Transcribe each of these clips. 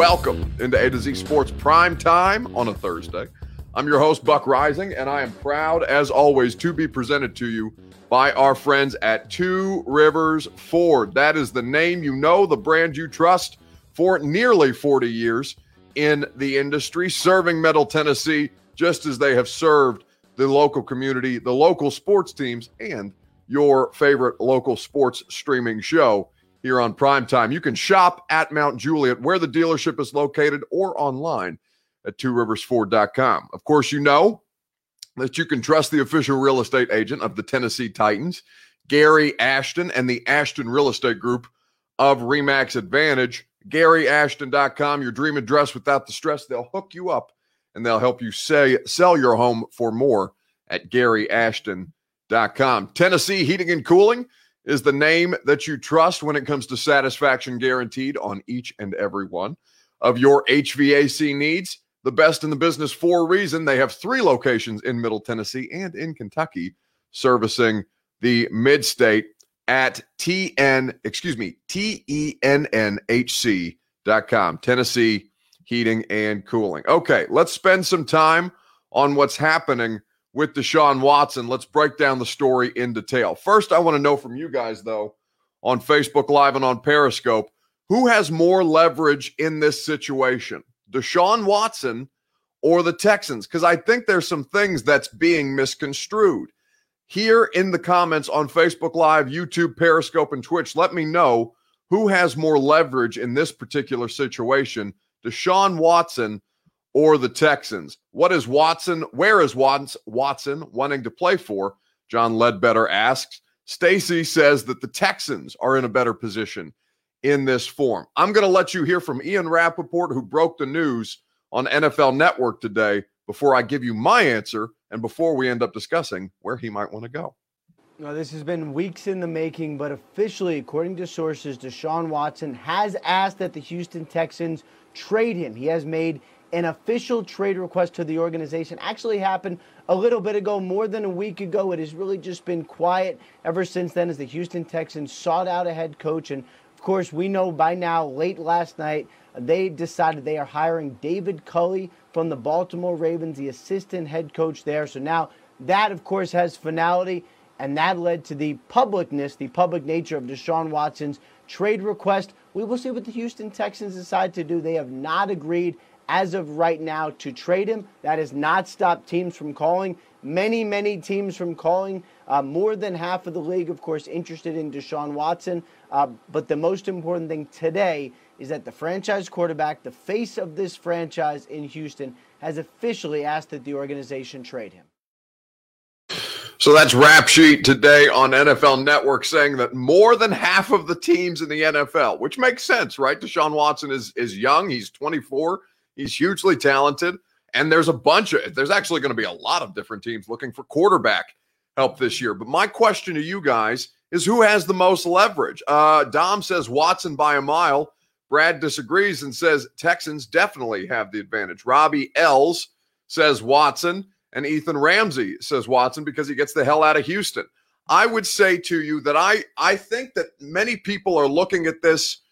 welcome into A to Z Sports Prime Time on a Thursday. I'm your host, Buck Reising, and I am proud, as always, to be presented to you by our friends at Two Rivers Ford. That is the name you know, the brand you trust for nearly 40 years in the industry, serving Middle Tennessee just as they have served the local community, the local sports teams, and your favorite local sports streaming show here on Primetime. You can shop at Mount Juliet, where the dealership is located, or online at tworiversford.com. Of course, you know that you can trust the official real estate agent of the Tennessee Titans, Gary Ashton, and the Ashton Real Estate Group of Remax Advantage. GaryAshton.com, your dream address without the stress. They'll hook you up and they'll help you say, sell your home for more at GaryAshton.com. Tennessee Heating and Cooling is the name that you trust when it comes to satisfaction guaranteed on each and every one of your HVAC needs. The best in the business for a reason. They have three locations in Middle Tennessee and in Kentucky, servicing the mid state at TN, excuse me, T E N N H C.com. Tennessee Heating and Cooling. Okay, let's spend some time on what's happening with Deshaun Watson. Let's break down the story in detail. First, I want to know from you guys, though, on Facebook Live and on Periscope, who has more leverage in this situation, Deshaun Watson or the Texans? Because I think there's some things that's being misconstrued. Here in the comments on Facebook Live, YouTube, Periscope, and Twitch, let me know who has more leverage in this particular situation, Deshaun Watson or the Texans. What is Watson? Where is Watson Watson wanting to play for? John Ledbetter asks. Stacy says that the Texans are in a better position in this form. I'm going to let you hear from Ian Rapoport, who broke the news on NFL Network today, before I give you my answer and before we end up discussing where he might want to go. Now, this has been weeks in the making, but officially, according to sources, Deshaun Watson has asked that the Houston Texans trade him. He has made an official trade request to the organization actually happened a little bit ago, more than a week ago. It has really just been quiet ever since then as the Houston Texans sought out a head coach. And of course, we know by now, late last night, they decided they are hiring David Culley from the Baltimore Ravens, the assistant head coach there. So now that, of course, has finality. And that led to the publicness, the public nature of Deshaun Watson's trade request. We will see what the Houston Texans decide to do. They have not agreed as of right now to trade him. That has not stopped teams from calling. Many, many teams from calling. Uh, more than half of the league, of course, interested in Deshaun Watson. Uh, but the most important thing today is that the franchise quarterback, the face of this franchise in Houston, has officially asked that the organization trade him. So that's Rap Sheet today on NFL Network saying that more than half of the teams in the NFL, which makes sense, right? Deshaun Watson is is young, he's 24. He's hugely talented. And there's a bunch of, there's actually going to be a lot of different teams looking for quarterback help this year. But my question to you guys is who has the most leverage? Uh, Dom says Watson by a mile. Brad disagrees and says Texans definitely have the advantage. Robbie Els says Watson, and Ethan Ramsey says Watson because he gets the hell out of Houston. I would say to you that I I think that many people are looking at this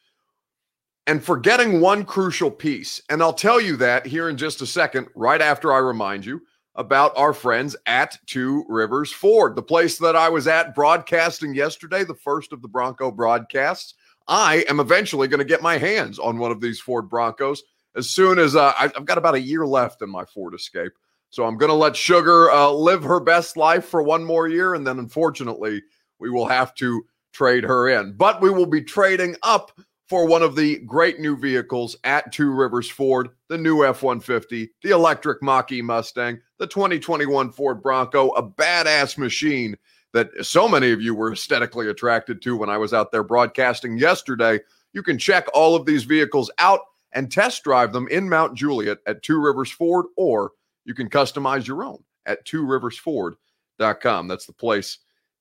and forgetting one crucial piece. And I'll tell you that here in just a second, right after I remind you about our friends at Two Rivers Ford, the place that I was at broadcasting yesterday, the first of the Bronco broadcasts. I am eventually going to get my hands on one of these Ford Broncos as soon as uh, I've got about a year left in my Ford Escape. So I'm going to let Sugar uh, live her best life for one more year. And then unfortunately, we will have to trade her in. But we will be trading up for one of the great new vehicles at Two Rivers Ford, the new F 150, the electric Mach E Mustang, the 2021 Ford Bronco, a badass machine that so many of you were aesthetically attracted to when I was out there broadcasting yesterday. You can check all of these vehicles out and test drive them in Mount Juliet at Two Rivers Ford, or you can customize your own at tworiversford.com. That's the place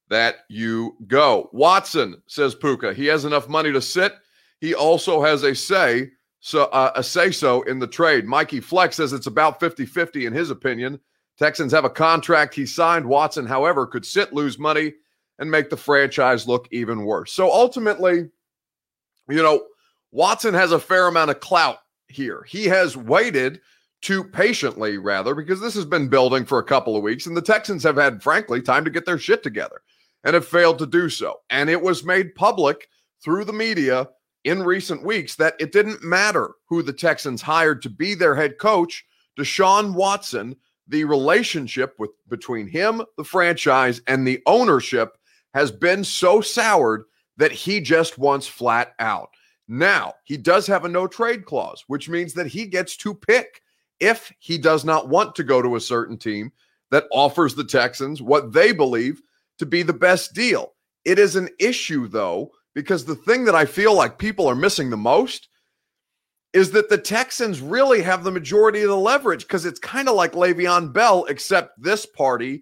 that you go. Watson says Puka, he has enough money to sit he also has a say so uh, a say so in the trade. Mikey Flex says it's about 50-50 in his opinion. Texans have a contract he signed. Watson, however, could sit, lose money, and make the franchise look even worse. So ultimately, you know, Watson has a fair amount of clout here. He has waited too patiently, rather, because this has been building for a couple of weeks, and the Texans have had, frankly, time to get their shit together and have failed to do so. And it was made public through the media in recent weeks that it didn't matter who the Texans hired to be their head coach. Deshaun Watson, the relationship with between him, the franchise, and the ownership has been so soured that he just wants flat out. Now, he does have a no trade clause, which means that he gets to pick if he does not want to go to a certain team that offers the Texans what they believe to be the best deal. It is an issue, though, because the thing that I feel like people are missing the most is that the Texans really have the majority of the leverage because it's kind of like Le'Veon Bell, except this party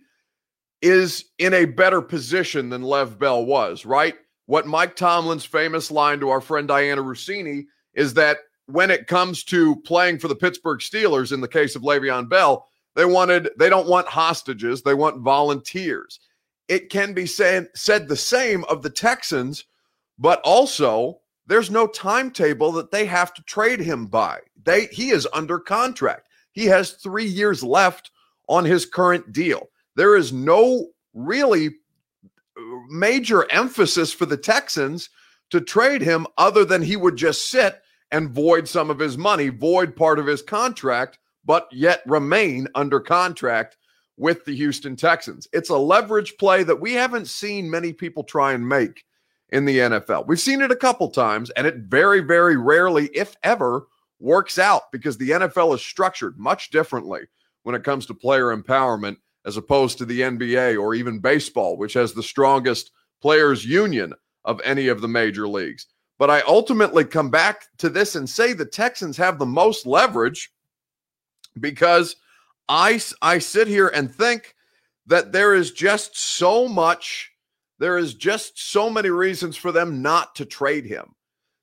is in a better position than Lev Bell was, right? What Mike Tomlin's famous line to our friend Dianna Russini is that when it comes to playing for the Pittsburgh Steelers, in the case of Le'Veon Bell, they wanted they don't want hostages, they want volunteers. It can be said said the same of the Texans, but also there's no timetable that they have to trade him by. They he is under contract. He has 3 years left on his current deal. There is no really uh, major emphasis for the Texans to trade him other than he would just sit and void some of his money, void part of his contract, but yet remain under contract with the Houston Texans. It's a leverage play that we haven't seen many people try and make in the NFL. We've seen it a couple times, and it very, very rarely, if ever, works out because the NFL is structured much differently when it comes to player empowerment as opposed to the NBA or even baseball, which has the strongest players' union of any of the major leagues. But I ultimately come back to this and say the Texans have the most leverage because I, I sit here and think that there is just so much, there is just so many reasons for them not to trade him.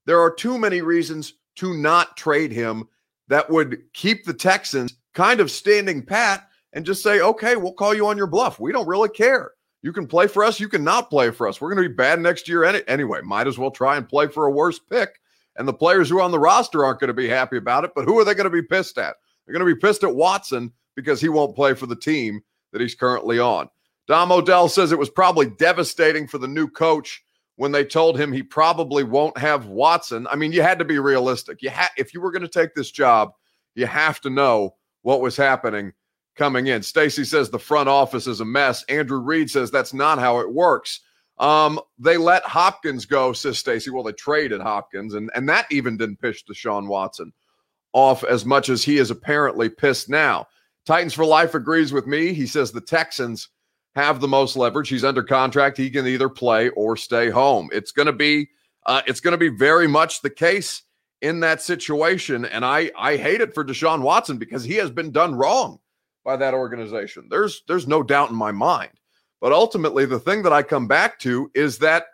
There are too many reasons to not trade him that would keep the Texans kind of standing pat and just say, okay, we'll call you on your bluff. We don't really care. You can play for us. You can not play for us. We're going to be bad next year any- anyway. Might as well try and play for a worse pick. And the players who are on the roster aren't going to be happy about it. But who are they going to be pissed at? They're going to be pissed at Watson because he won't play for the team that he's currently on. Dom Odell says it was probably devastating for the new coach when they told him he probably won't have Watson. I mean, you had to be realistic. You had if you were going to take this job, you have to know what was happening coming in. Stacy says the front office is a mess. Andrew Reed says that's not how it works. Um, they let Hopkins go, says Stacy. Well, they traded Hopkins, and, and that even didn't piss Deshaun Watson off as much as he is apparently pissed now. Titans for Life agrees with me. He says the Texans have the most leverage. He's under contract. He can either play or stay home. It's going to be uh, it's going to be very much the case in that situation. And I I hate it for Deshaun Watson because he has been done wrong by that organization. There's there's no doubt in my mind. But ultimately, the thing that I come back to is that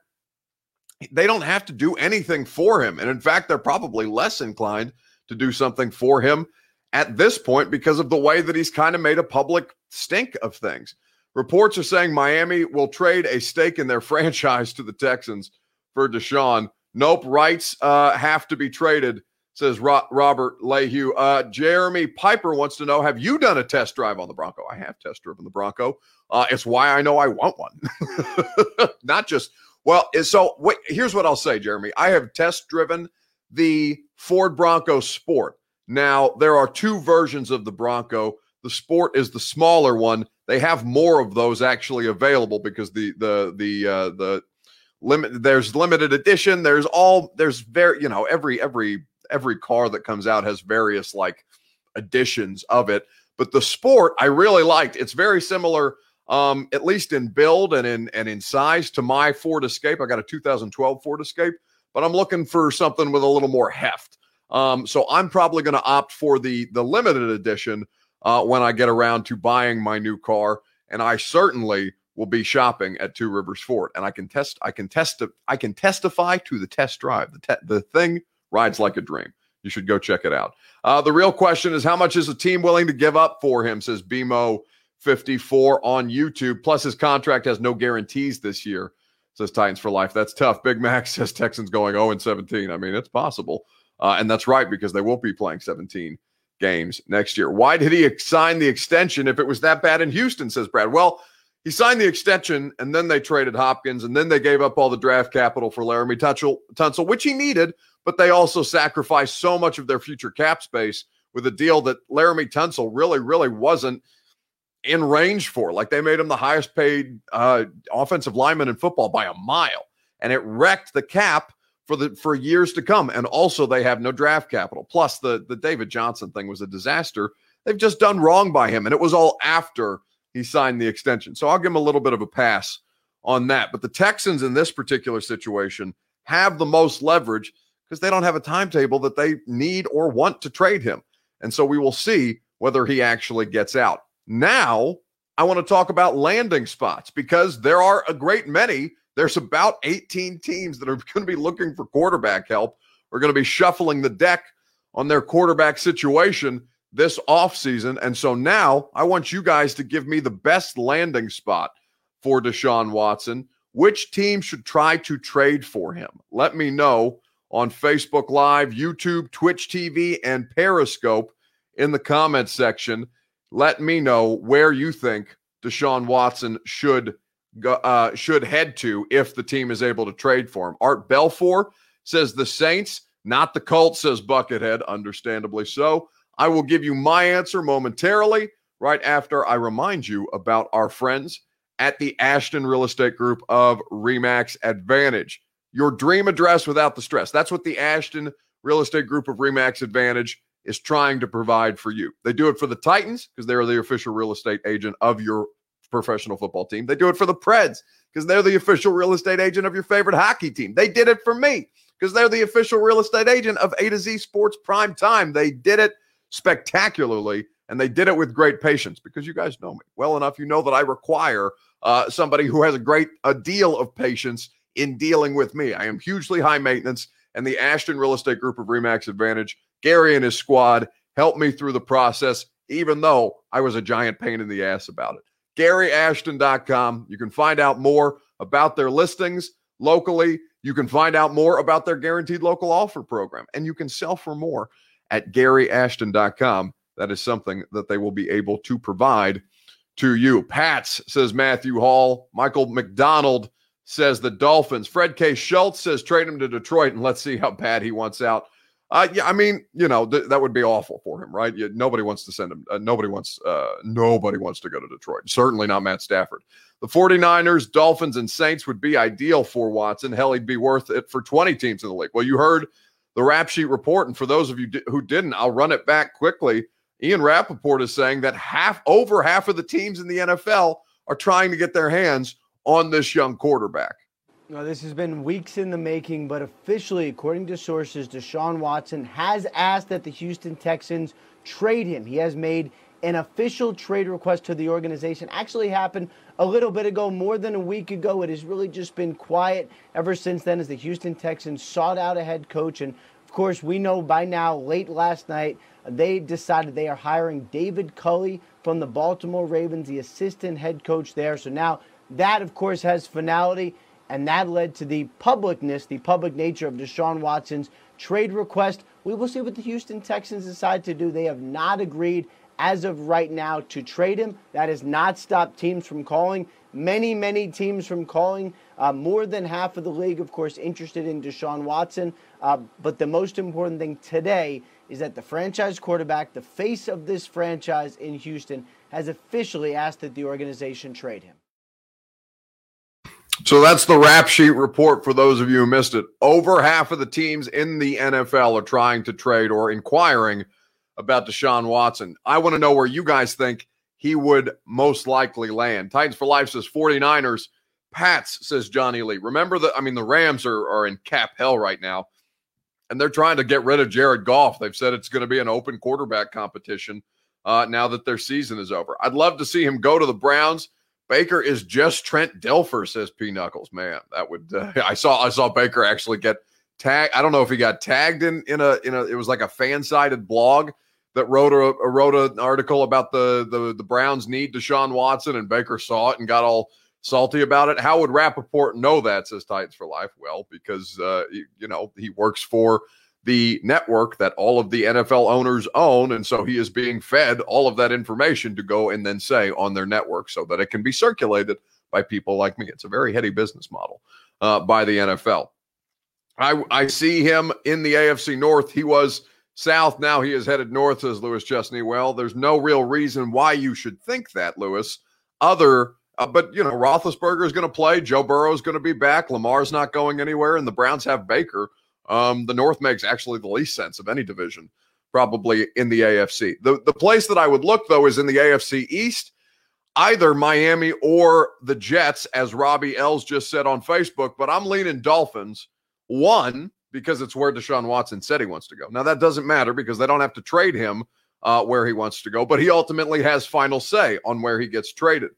they don't have to do anything for him. And in fact, they're probably less inclined to do something for him at this point because of the way that he's kind of made a public stink of things. Reports are saying Miami will trade a stake in their franchise to the Texans for Deshaun. Nope, rights uh, have to be traded says Ro- Robert Lehue. Uh, Jeremy Piper wants to know Have you done a test drive on the Bronco? I have test driven the Bronco. Uh, it's why I know I want one. Not just, well, so wait, here's what I'll say, Jeremy. I have test driven the Ford Bronco Sport. Now, there are two versions of the Bronco. The Sport is the smaller one. They have more of those actually available because the the the uh, the limit there's limited edition. There's all there's very you know every every every car that comes out has various like editions of it. But the sport I really liked. It's very similar, um, at least in build and in and in size to my Ford Escape. I got a 2012 Ford Escape, but I'm looking for something with a little more heft. Um, so I'm probably going to opt for the the limited edition uh, when I get around to buying my new car, and I certainly will be shopping at Two Rivers Ford, and I can test I can test I can testify to the test drive. The te- the thing rides like a dream. You should go check it out. Uh, the real question is how much is a team willing to give up for him, says BMO 54 on YouTube. Plus, his contract has no guarantees this year, says Titans for life. That's tough. Big Mac says Texans going 0 and 17. I mean, it's possible. Uh, and that's right, because they will be playing 17 games next year. Why did he sign the extension if it was that bad in Houston, says Brad? Well, he signed the extension and then they traded Hopkins and then they gave up all the draft capital for Laremy Tunsil, which he needed, but they also sacrificed so much of their future cap space with a deal that Laremy Tunsil really, really wasn't in range for. Like they made him the highest paid uh, offensive lineman in football by a mile, and it wrecked the cap for the for years to come. And also, they have no draft capital. Plus, the the David Johnson thing was a disaster. They've just done wrong by him, and it was all after he signed the extension. So I'll give him a little bit of a pass on that. But the Texans in this particular situation have the most leverage because they don't have a timetable that they need or want to trade him. And so we will see whether he actually gets out. Now, I want to talk about landing spots because there are a great many. There's about 18 teams that are going to be looking for quarterback help. We're going to be shuffling the deck on their quarterback situation this offseason. And so now I want you guys to give me the best landing spot for Deshaun Watson. Which team should try to trade for him? Let me know on Facebook Live, YouTube, Twitch TV, and Periscope in the comments section. Let me know where you think Deshaun Watson should uh, should head to if the team is able to trade for him. Art Belfour says the Saints, not the Colts, says Buckethead, understandably so. I will give you my answer momentarily, right after I remind you about our friends at the Ashton Real Estate Group of Remax Advantage. Your dream address without the stress. That's what the Ashton Real Estate Group of Remax Advantage is trying to provide for you. They do it for the Titans because they're the official real estate agent of your professional football team. They do it for the Preds because they're the official real estate agent of your favorite hockey team. They did it for me because they're the official real estate agent of A to Z Sports Prime Time. They did it spectacularly and they did it with great patience because you guys know me well enough. You know that I require uh, somebody who has a great a deal of patience in dealing with me. I am hugely high maintenance, and the Ashton Real Estate Group of Remax Advantage Gary and his squad helped me through the process, even though I was a giant pain in the ass about it. GaryAshton.com. You can find out more about their listings locally. You can find out more about their guaranteed local offer program, and you can sell for more at GaryAshton.com. That is something that they will be able to provide to you. Pats says Matthew Hall. Michael McDonald says the Dolphins. Fred K. Schultz says trade him to Detroit and let's see how bad he wants out. Uh, yeah, I mean, you know, th- that would be awful for him, right? You, nobody wants to send him. Uh, nobody wants. Uh, nobody wants to go to Detroit. Certainly not Matt Stafford. The 49ers, Dolphins, and Saints would be ideal for Watson. Hell, he'd be worth it for 20 teams in the league. Well, you heard the rap sheet report, and for those of you who didn't, I'll run it back quickly. Ian Rapoport is saying that half, over half of the teams in the NFL are trying to get their hands on this young quarterback. Now, this has been weeks in the making, but officially, according to sources, Deshaun Watson has asked that the Houston Texans trade him. He has made an official trade request to the organization. Actually, happened a little bit ago, more than a week ago. It has really just been quiet ever since then as the Houston Texans sought out a head coach. And of course, we know by now, late last night, they decided they are hiring David Culley from the Baltimore Ravens, the assistant head coach there. So now that, of course, has finality and that led to the publicness, the public nature of Deshaun Watson's trade request. We will see what the Houston Texans decide to do. They have not agreed as of right now to trade him. That has not stopped teams from calling. Many, many teams from calling. Uh, more than half of the league, of course, interested in Deshaun Watson. Uh, but the most important thing today is that the franchise quarterback, the face of this franchise in Houston, has officially asked that the organization trade him. So that's the rap sheet report for those of you who missed it. Over half of the teams in the NFL are trying to trade or inquiring about Deshaun Watson. I want to know where you guys think he would most likely land. Titans for Life says 49ers. Pats says Johnny Lee. Remember that? I mean, the Rams are, are in cap hell right now, and they're trying to get rid of Jared Goff. They've said it's going to be an open quarterback competition uh, now that their season is over. I'd love to see him go to the Browns. Baker is just Trent Dilfer, says P Knuckles. Man, that would uh, I saw I saw Baker actually get tagged. I don't know if he got tagged in in a in a it was like a fan sided blog that wrote a, wrote an article about the the the Browns need Deshaun Watson, and Baker saw it and got all salty about it. How would Rapoport know that? Says Titans for Life. Well, because uh, you, you know he works for the network that all of the NFL owners own. And so he is being fed all of that information to go and then say on their network so that it can be circulated by people like me. It's a very heady business model uh, by the NFL. I, I see him in the AFC North. He was south. Now he is headed north, says Lewis Chesney. Well, there's no real reason why you should think that, Lewis, other uh, but you know, Roethlisberger is going to play. Joe Burrow is going to be back. Lamar's not going anywhere, and the Browns have Baker. Um, the North makes actually the least sense of any division, probably in the AFC. The the place that I would look though is in the AFC East, either Miami or the Jets, as Robbie Ells just said on Facebook. But I'm leaning Dolphins. One because it's where Deshaun Watson said he wants to go. Now that doesn't matter because they don't have to trade him uh, where he wants to go, but he ultimately has final say on where he gets traded.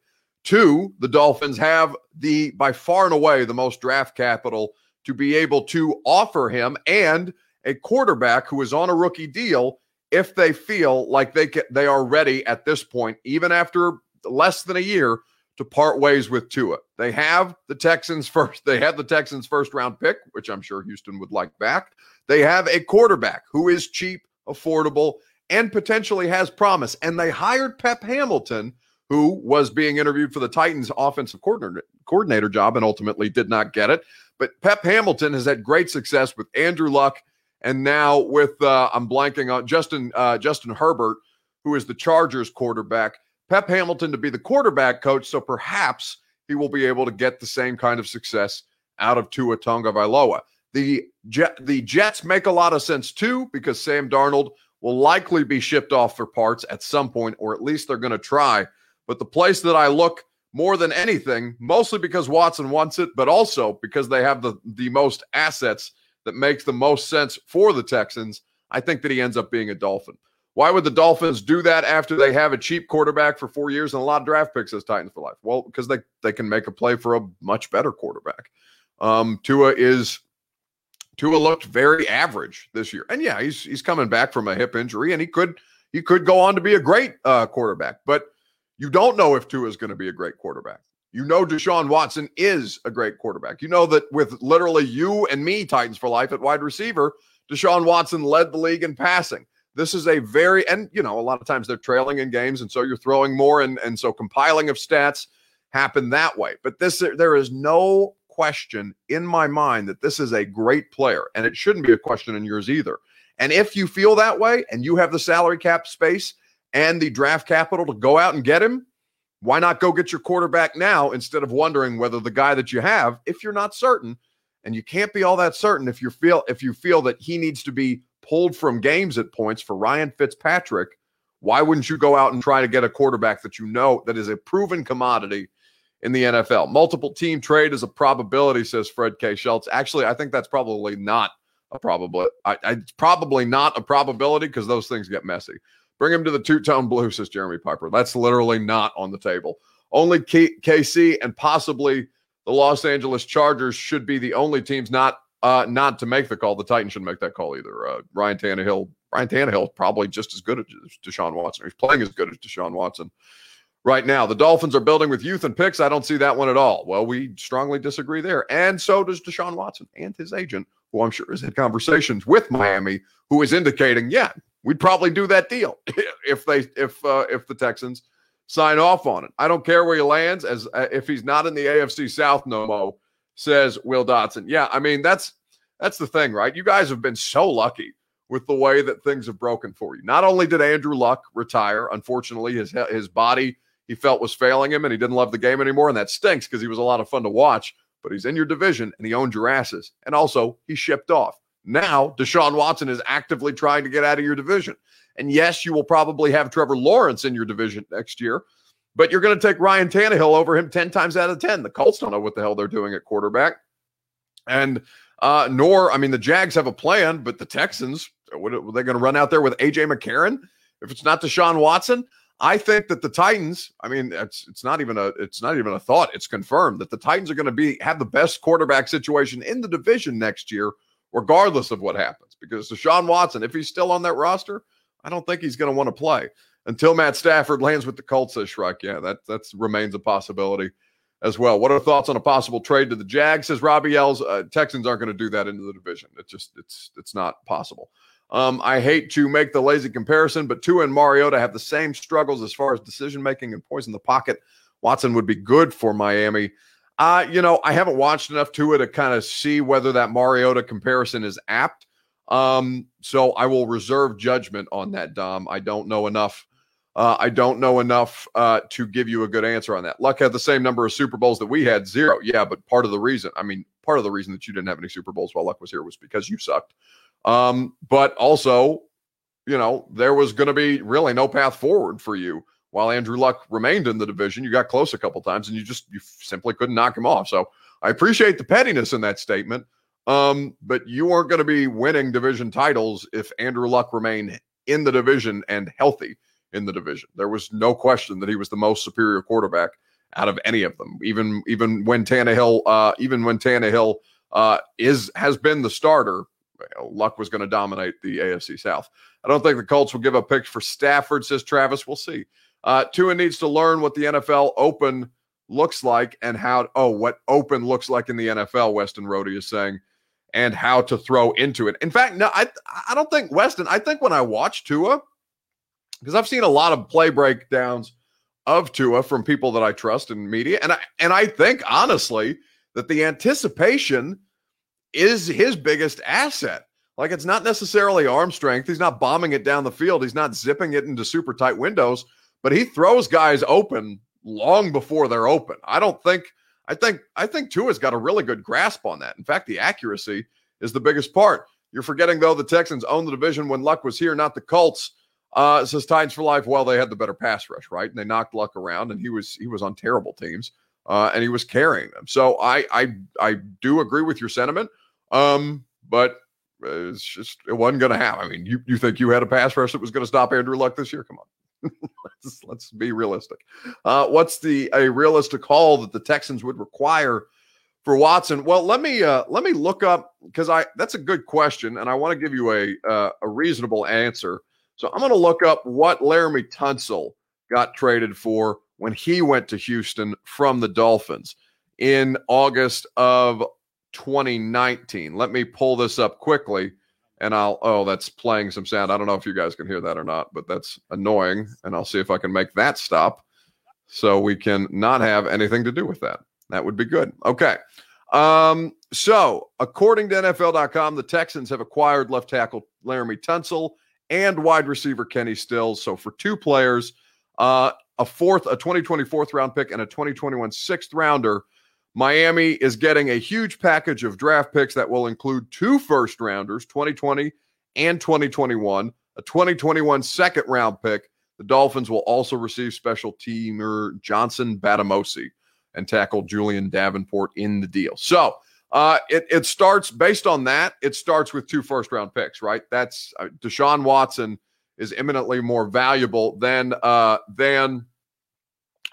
Two, the Dolphins have the by far and away the most draft capital to be able to offer him and a quarterback who is on a rookie deal if they feel like they can, they are ready at this point, even after less than a year, to part ways with Tua. They have the Texans first. They have the Texans first round pick, which I'm sure Houston would like back. They have a quarterback who is cheap, affordable, and potentially has promise. And they hired Pep Hamilton who was being interviewed for the Titans offensive coordinator, coordinator job and ultimately did not get it. But Pep Hamilton has had great success with Andrew Luck and now with uh, I'm blanking on Justin uh, Justin Herbert, who is the Chargers quarterback. Pep Hamilton to be the quarterback coach, so perhaps he will be able to get the same kind of success out of Tua Tagovailoa. The Jet, the Jets make a lot of sense too because Sam Darnold will likely be shipped off for parts at some point, or at least they're going to try but the place that I look more than anything, mostly because Watson wants it, but also because they have the, the most assets that makes the most sense for the Texans, I think that he ends up being a Dolphin. Why would the Dolphins do that after they have a cheap quarterback for four years and a lot of draft picks as Titans for life? Well, because they, they can make a play for a much better quarterback. Um, Tua is Tua looked very average this year, and yeah, he's he's coming back from a hip injury, and he could he could go on to be a great uh, quarterback, but you don't know if Tua is going to be a great quarterback. You know Deshaun Watson is a great quarterback. You know that with literally you and me, Titans for life at wide receiver, Deshaun Watson led the league in passing. This is a very and you know a lot of times they're trailing in games, and so you're throwing more, and and so compiling of stats happen that way. But this there is no question in my mind that this is a great player, and it shouldn't be a question in yours either. And if you feel that way, and you have the salary cap space and the draft capital to go out and get him, why not go get your quarterback now instead of wondering whether the guy that you have, if you're not certain, and you can't be all that certain if you feel if you feel that he needs to be pulled from games at points for Ryan Fitzpatrick, why wouldn't you go out and try to get a quarterback that you know that is a proven commodity in the NFL? Multiple team trade is a probability, says Fred K. Schultz. Actually, I think that's probably not a probability. I, I, it's probably not a probability because those things get messy. Bring him to the two tone blue, says Jeremy Piper. That's literally not on the table. Only K- KC and possibly the Los Angeles Chargers should be the only teams not uh, not to make the call. The Titans shouldn't make that call either. Uh, Ryan Tannehill, Ryan Tannehill, probably just as good as Deshaun Watson. He's playing as good as Deshaun Watson right now. The Dolphins are building with youth and picks. I don't see that one at all. Well, we strongly disagree there. And so does Deshaun Watson and his agent, who I'm sure has had conversations with Miami, who is indicating, yeah, We'd probably do that deal if they if uh, if the Texans sign off on it. I don't care where he lands as uh, if he's not in the AFC South no mo, says Will Dotson. Yeah, I mean that's that's the thing, right? You guys have been so lucky with the way that things have broken for you. Not only did Andrew Luck retire, unfortunately his his body he felt was failing him and he didn't love the game anymore and that stinks because he was a lot of fun to watch, but he's in your division and he owned your asses. And also, he shipped off. Now, Deshaun Watson is actively trying to get out of your division. And yes, you will probably have Trevor Lawrence in your division next year, but you're going to take Ryan Tannehill over him 10 times out of 10. The Colts don't know what the hell they're doing at quarterback. And uh, nor, I mean, the Jags have a plan, but the Texans, what, are they going to run out there with AJ McCarron? If it's not Deshaun Watson, I think that the Titans, I mean, it's it's not even a it's not even a thought. It's confirmed that the Titans are going to be have the best quarterback situation in the division next year regardless of what happens. Because Deshaun Watson, if he's still on that roster, I don't think he's going to want to play until Matt Stafford lands with the Colts. Says Shrek, yeah, that that's remains a possibility as well. What are thoughts on a possible trade to the Jags? Says Robbie L's. Uh, Texans aren't going to do that into the division. It's just it's it's not possible. Um, I hate to make the lazy comparison, but Tua and Mariota have the same struggles as far as decision making and poison the pocket. Watson would be good for Miami. Uh, you know, I haven't watched enough Tua to kind of see whether that Mariota comparison is apt. Um, so I will reserve judgment on that, Dom. I don't know enough. Uh, I don't know enough uh, to give you a good answer on that. Luck had the same number of Super Bowls that we had, zero. Yeah, but part of the reason, I mean, part of the reason that you didn't have any Super Bowls while Luck was here was because you sucked. Um, but also, you know, there was going to be really no path forward for you while Andrew Luck remained in the division. You got close a couple times and you just you simply couldn't knock him off. So I appreciate the pettiness in that statement. Um, but you weren't going to be winning division titles if Andrew Luck remained in the division and healthy in the division. There was no question that he was the most superior quarterback out of any of them. Even even when Tannehill, uh, even when Tannehill uh, is has been the starter, Luck was going to dominate the AFC South. I don't think the Colts will give up picks for Stafford, says Travis. We'll see. Uh, Tua needs to learn what the NFL Open looks like and how. Oh, what Open looks like in the NFL. Weston Rody is saying, and how to throw into it. In fact, no, I I don't think Weston. I think when I watch Tua, because I've seen a lot of play breakdowns of Tua from people that I trust in media, and I and I think honestly that the anticipation is his biggest asset. Like it's not necessarily arm strength. He's not bombing it down the field. He's not zipping it into super tight windows, but he throws guys open long before they're open. I don't think I think I think Tua's got a really good grasp on that. In fact, the accuracy is the biggest part. You're forgetting though the Texans owned the division when Luck was here, not the Colts. Uh, says Titans for life. Well, they had the better pass rush, right? And they knocked Luck around, and he was he was on terrible teams, uh, and he was carrying them. So I I I do agree with your sentiment. Um, but it's just it wasn't going to happen. I mean, you you think you had a pass rush that was going to stop Andrew Luck this year? Come on, let's let's be realistic. Uh, what's the a realistic haul that the Texans would require for Watson? Well, let me uh, let me look up because I that's a good question, and I want to give you a uh, a reasonable answer. So I'm going to look up what Laremy Tunsil got traded for when he went to Houston from the Dolphins in August of 2019. Let me pull this up quickly and I'll, oh, that's playing some sound. I don't know if you guys can hear that or not, but that's annoying. And I'll see if I can make that stop so we can not have anything to do with that. That would be good. Okay. Um, so, according to NFL.com, the Texans have acquired left tackle Laremy Tunsil and wide receiver Kenny Stills. So, for two players, uh, a fourth, a 2020 fourth round pick, and a 2021 sixth rounder, Miami is getting a huge package of draft picks that will include two first rounders, 2020 and 2021, a 2021 second round pick. The Dolphins will also receive special teamer Johnson Bademosi and tackle Julian Davenport in the deal. So uh, it, it starts based on that. It starts with two first round picks, right? That's uh, Deshaun Watson is eminently more valuable than uh, than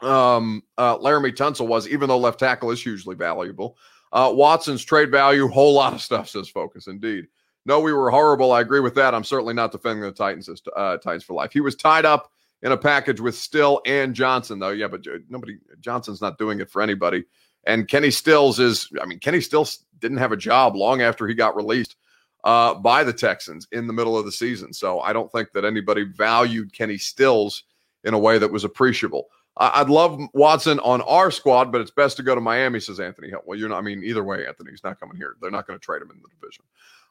um, uh, Laremy Tunsil was, even though left tackle is hugely valuable. Uh, Watson's trade value, whole lot of stuff, says Focus. Indeed. No, we were horrible. I agree with that. I'm certainly not defending the Titans as uh, Titans for life. He was tied up in a package with Still and Johnson, though. Yeah, but nobody, Johnson's not doing it for anybody. And Kenny Stills is, I mean, Kenny Stills didn't have a job long after he got released uh, by the Texans in the middle of the season. So I don't think that anybody valued Kenny Stills in a way that was appreciable. I'd love Watson on our squad, but it's best to go to Miami, says Anthony Hill. Well, you're not, I mean, either way, Anthony, he's not coming here. They're not going to trade him in the division.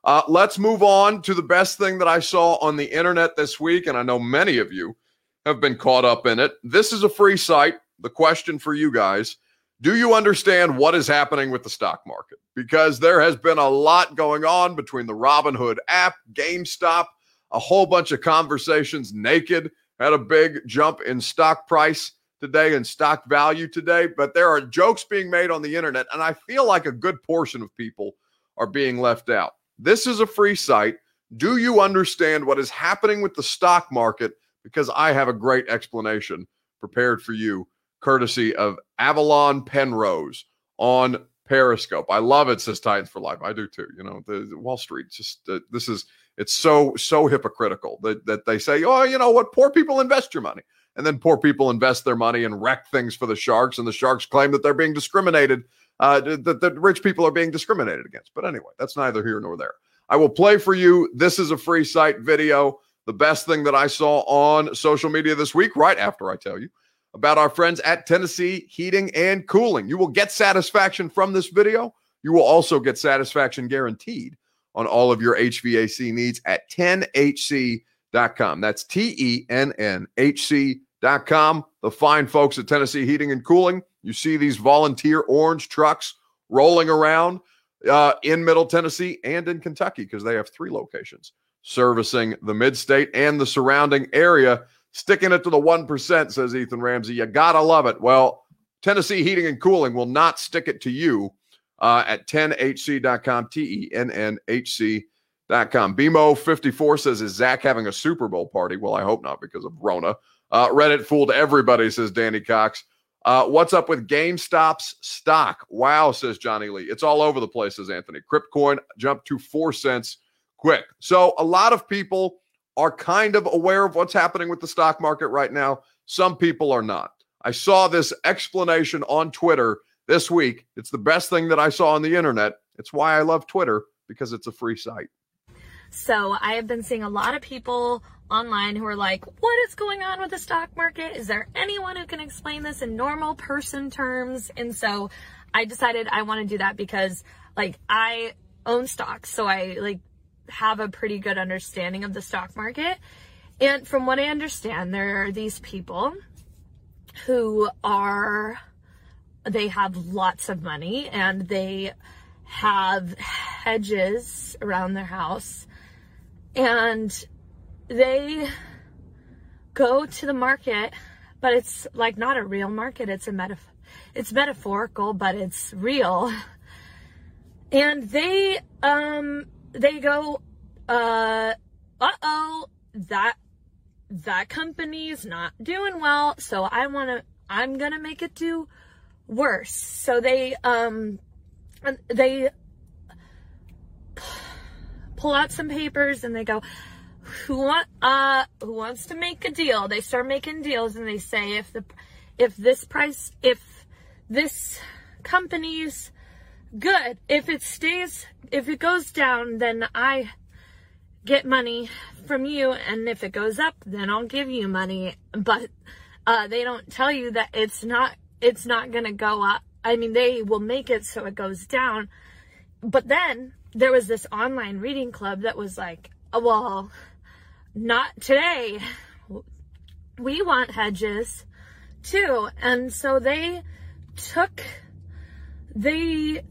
Uh, let's move on to the best thing that I saw on the internet this week, and I know many of you have been caught up in it. This is a free site. The question for you guys Do you understand what is happening with the stock market? Because there has been a lot going on between the Robinhood app, GameStop, a whole bunch of conversations. Naked had a big jump in stock price today and stock value today, but there are jokes being made on the internet, and I feel like a good portion of people are being left out. This is a free site. Do you understand what is happening with the stock market? Because I have a great explanation prepared for you, courtesy of Avalon Penrose on Periscope. I love it, says Titans for Life. I do too. You know, the, the Wall Street just uh, this is it's so so hypocritical that that they say, oh, you know what, poor people invest your money. And then poor people invest their money and wreck things for the Sharks, and the Sharks claim that they're being discriminated, uh, that, that rich people are being discriminated against. But anyway, that's neither here nor there. I will play for you. This is a free site video. The best thing that I saw on social media this week, right after I tell you about our friends at Tennessee Heating and Cooling. You will get satisfaction from this video. You will also get satisfaction guaranteed on all of your HVAC needs at tennhc.com. That's T C.com. The fine folks at Tennessee Heating and Cooling. You see these volunteer orange trucks rolling around uh, in Middle Tennessee and in Kentucky because they have three locations servicing the mid state and the surrounding area. Sticking it to the 1%, says Ethan Ramsey. You got to love it. Well, Tennessee Heating and Cooling will not stick it to you uh, at tennhc.com, T E N N H C.com. BMO54 says, Is Zach having a Super Bowl party? Well, I hope not because of Rona. Uh, Reddit fooled everybody, says Danny Cox. Uh, what's up with GameStop's stock? Wow, says Johnny Lee. It's all over the place, says Anthony. Cryptcoin jumped to four cents quick. So a lot of people are kind of aware of what's happening with the stock market right now. Some people are not. I saw this explanation on Twitter this week. It's the best thing that I saw on the internet. It's why I love Twitter because it's a free site. So I have been seeing a lot of people online who are like, what is going on with the stock market? Is there anyone who can explain this in normal person terms? And so I decided I want to do that because like I own stocks. So I like have a pretty good understanding of the stock market. And from what I understand, there are these people who are, they have lots of money and they have hedges around their house and they go to the market, but it's like not a real market. It's a metaf- it's metaphorical, but it's real. And they um they go uh uh-oh, that that company's not doing well, so I want to I'm going to make it do worse. So they um they pull out some papers and they go who want uh who wants to make a deal they start making deals and they say if the if this price if this company's good if it stays if it goes down then i get money from you and if it goes up then i'll give you money. But uh they don't tell you that it's not it's not gonna go up. I mean they will make it so it goes down. But then there was this online reading club that was like oh, well not today. We want hedges too. And so they took, they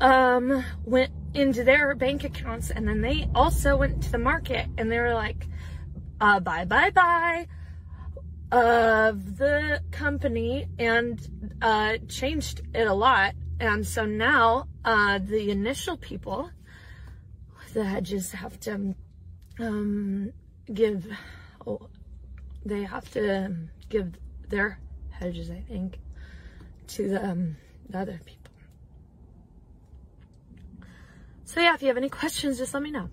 um, went into their bank accounts and then they also went to the market and they were like, uh, bye, bye, bye of the company and uh, changed it a lot. And so now uh, the initial people, the hedges have to um, give, oh, they have to give their hedges, I think, to the, um, the other people. So yeah, if you have any questions, just let me know.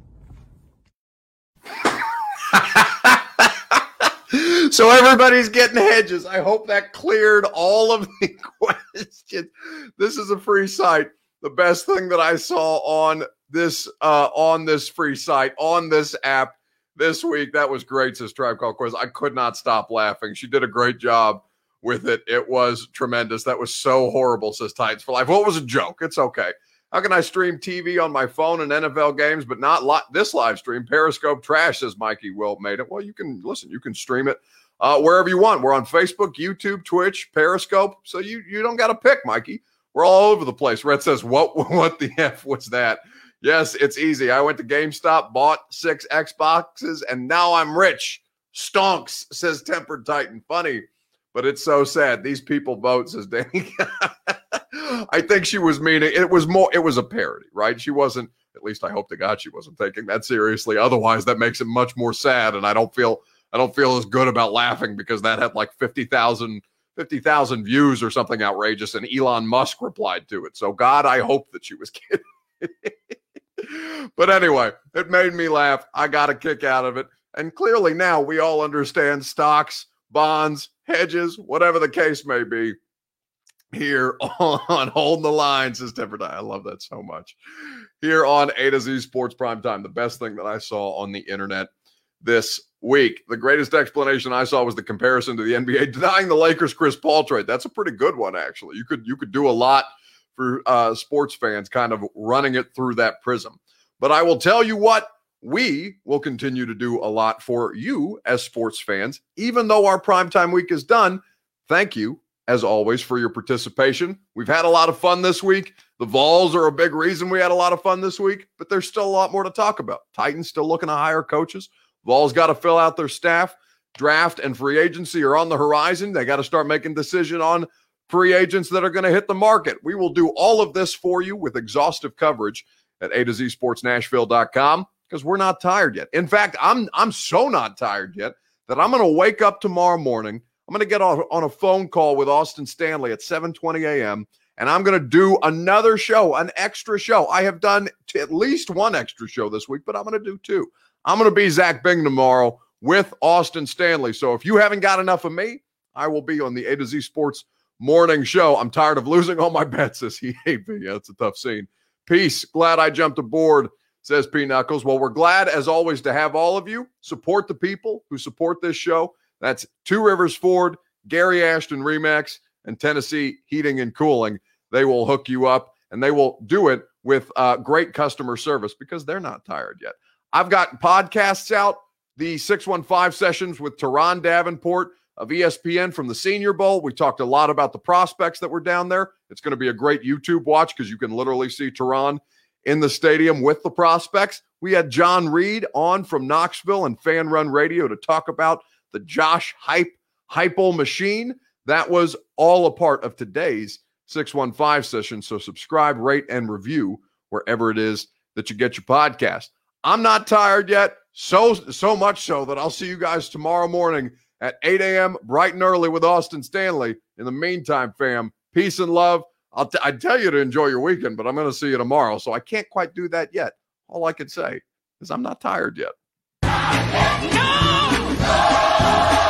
so everybody's getting hedges. I hope that cleared all of the questions. This is a free site. The best thing that I saw on this uh, on this free site on this app this week. That was great, says Tribe Called Quest. I could not stop laughing. She did a great job with it. It was tremendous. That was so horrible, says Titans for Life. Well, was a joke. It's okay. How can I stream TV on my phone and NFL games, but not li- this live stream? Periscope trash, says Mikey Will made it. Well, you can listen, you can stream it uh, wherever you want. We're on Facebook, YouTube, Twitch, Periscope. So you you don't got to pick, Mikey. We're all over the place. Red says, What what the F was that? Yes, it's easy. I went to GameStop, bought six Xboxes, and now I'm rich. Stonks, says Tempered Titan. Funny, but it's so sad. These people vote, says Danny. I think she was meaning it was more, it was a parody, right? She wasn't, at least I hope to God she wasn't taking that seriously. Otherwise, that makes it much more sad. And I don't feel I don't feel as good about laughing because that had like 50,000 50,000 views or something outrageous and Elon Musk replied to it. So God, I hope that she was kidding but anyway, it made me laugh. I got a kick out of it. And clearly now we all understand stocks, bonds, hedges, whatever the case may be, here on Holding the Line, says Temper I love that so much. Here on A to Z Sports Prime Time, the best thing that I saw on the internet this week. The greatest explanation I saw was the comparison to the NBA denying the Lakers Chris Paul trade. That's a pretty good one, actually. You could you could do a lot for uh, sports fans, kind of running it through that prism. But I will tell you what, we will continue to do a lot for you as sports fans, even though our primetime week is done. Thank you, as always, for your participation. We've had a lot of fun this week. The Vols are a big reason we had a lot of fun this week, but there's still a lot more to talk about. Titans still looking to hire coaches. Vols got to fill out their staff. Draft and free agency are on the horizon. They got to start making decision on free agents that are going to hit the market. We will do all of this for you with exhaustive coverage at A to Z Sports Nashville.com because we're not tired yet. In fact, I'm I'm so not tired yet that I'm going to wake up tomorrow morning. I'm going to get on, on a phone call with Austin Stanley at 7:20 a.m. and I'm going to do another show, an extra show. I have done at least one extra show this week, but I'm going to do two. I'm going to be Zach Bing tomorrow with Austin Stanley. So if you haven't got enough of me, I will be on the A to Z Sports morning show. I'm tired of losing all my bets, says he. Hey, yeah, it's a tough scene. Peace. Glad I jumped aboard, says P Knuckles. Well, we're glad, as always, to have all of you support the people who support this show. That's Two Rivers Ford, Gary Ashton Remax, and Tennessee Heating and Cooling. They will hook you up and they will do it with uh, great customer service because they're not tired yet. I've got podcasts out, the 615 sessions with Turron Davenport of ESPN from the Senior Bowl. We talked a lot about the prospects that were down there. It's going to be a great YouTube watch because you can literally see Turron in the stadium with the prospects. We had John Reed on from Knoxville and Fan Run Radio to talk about the Josh Hype Heupel machine. That was all a part of today's 615 session. So subscribe, rate, and review wherever it is that you get your podcast. I'm not tired yet. So so much so that I'll see you guys tomorrow morning at 8 a.m. bright and early with Austin Stanley. In the meantime, fam, peace and love. I'll t- I tell you to enjoy your weekend, but I'm going to see you tomorrow. So I can't quite do that yet. All I can say is I'm not tired yet. No! No!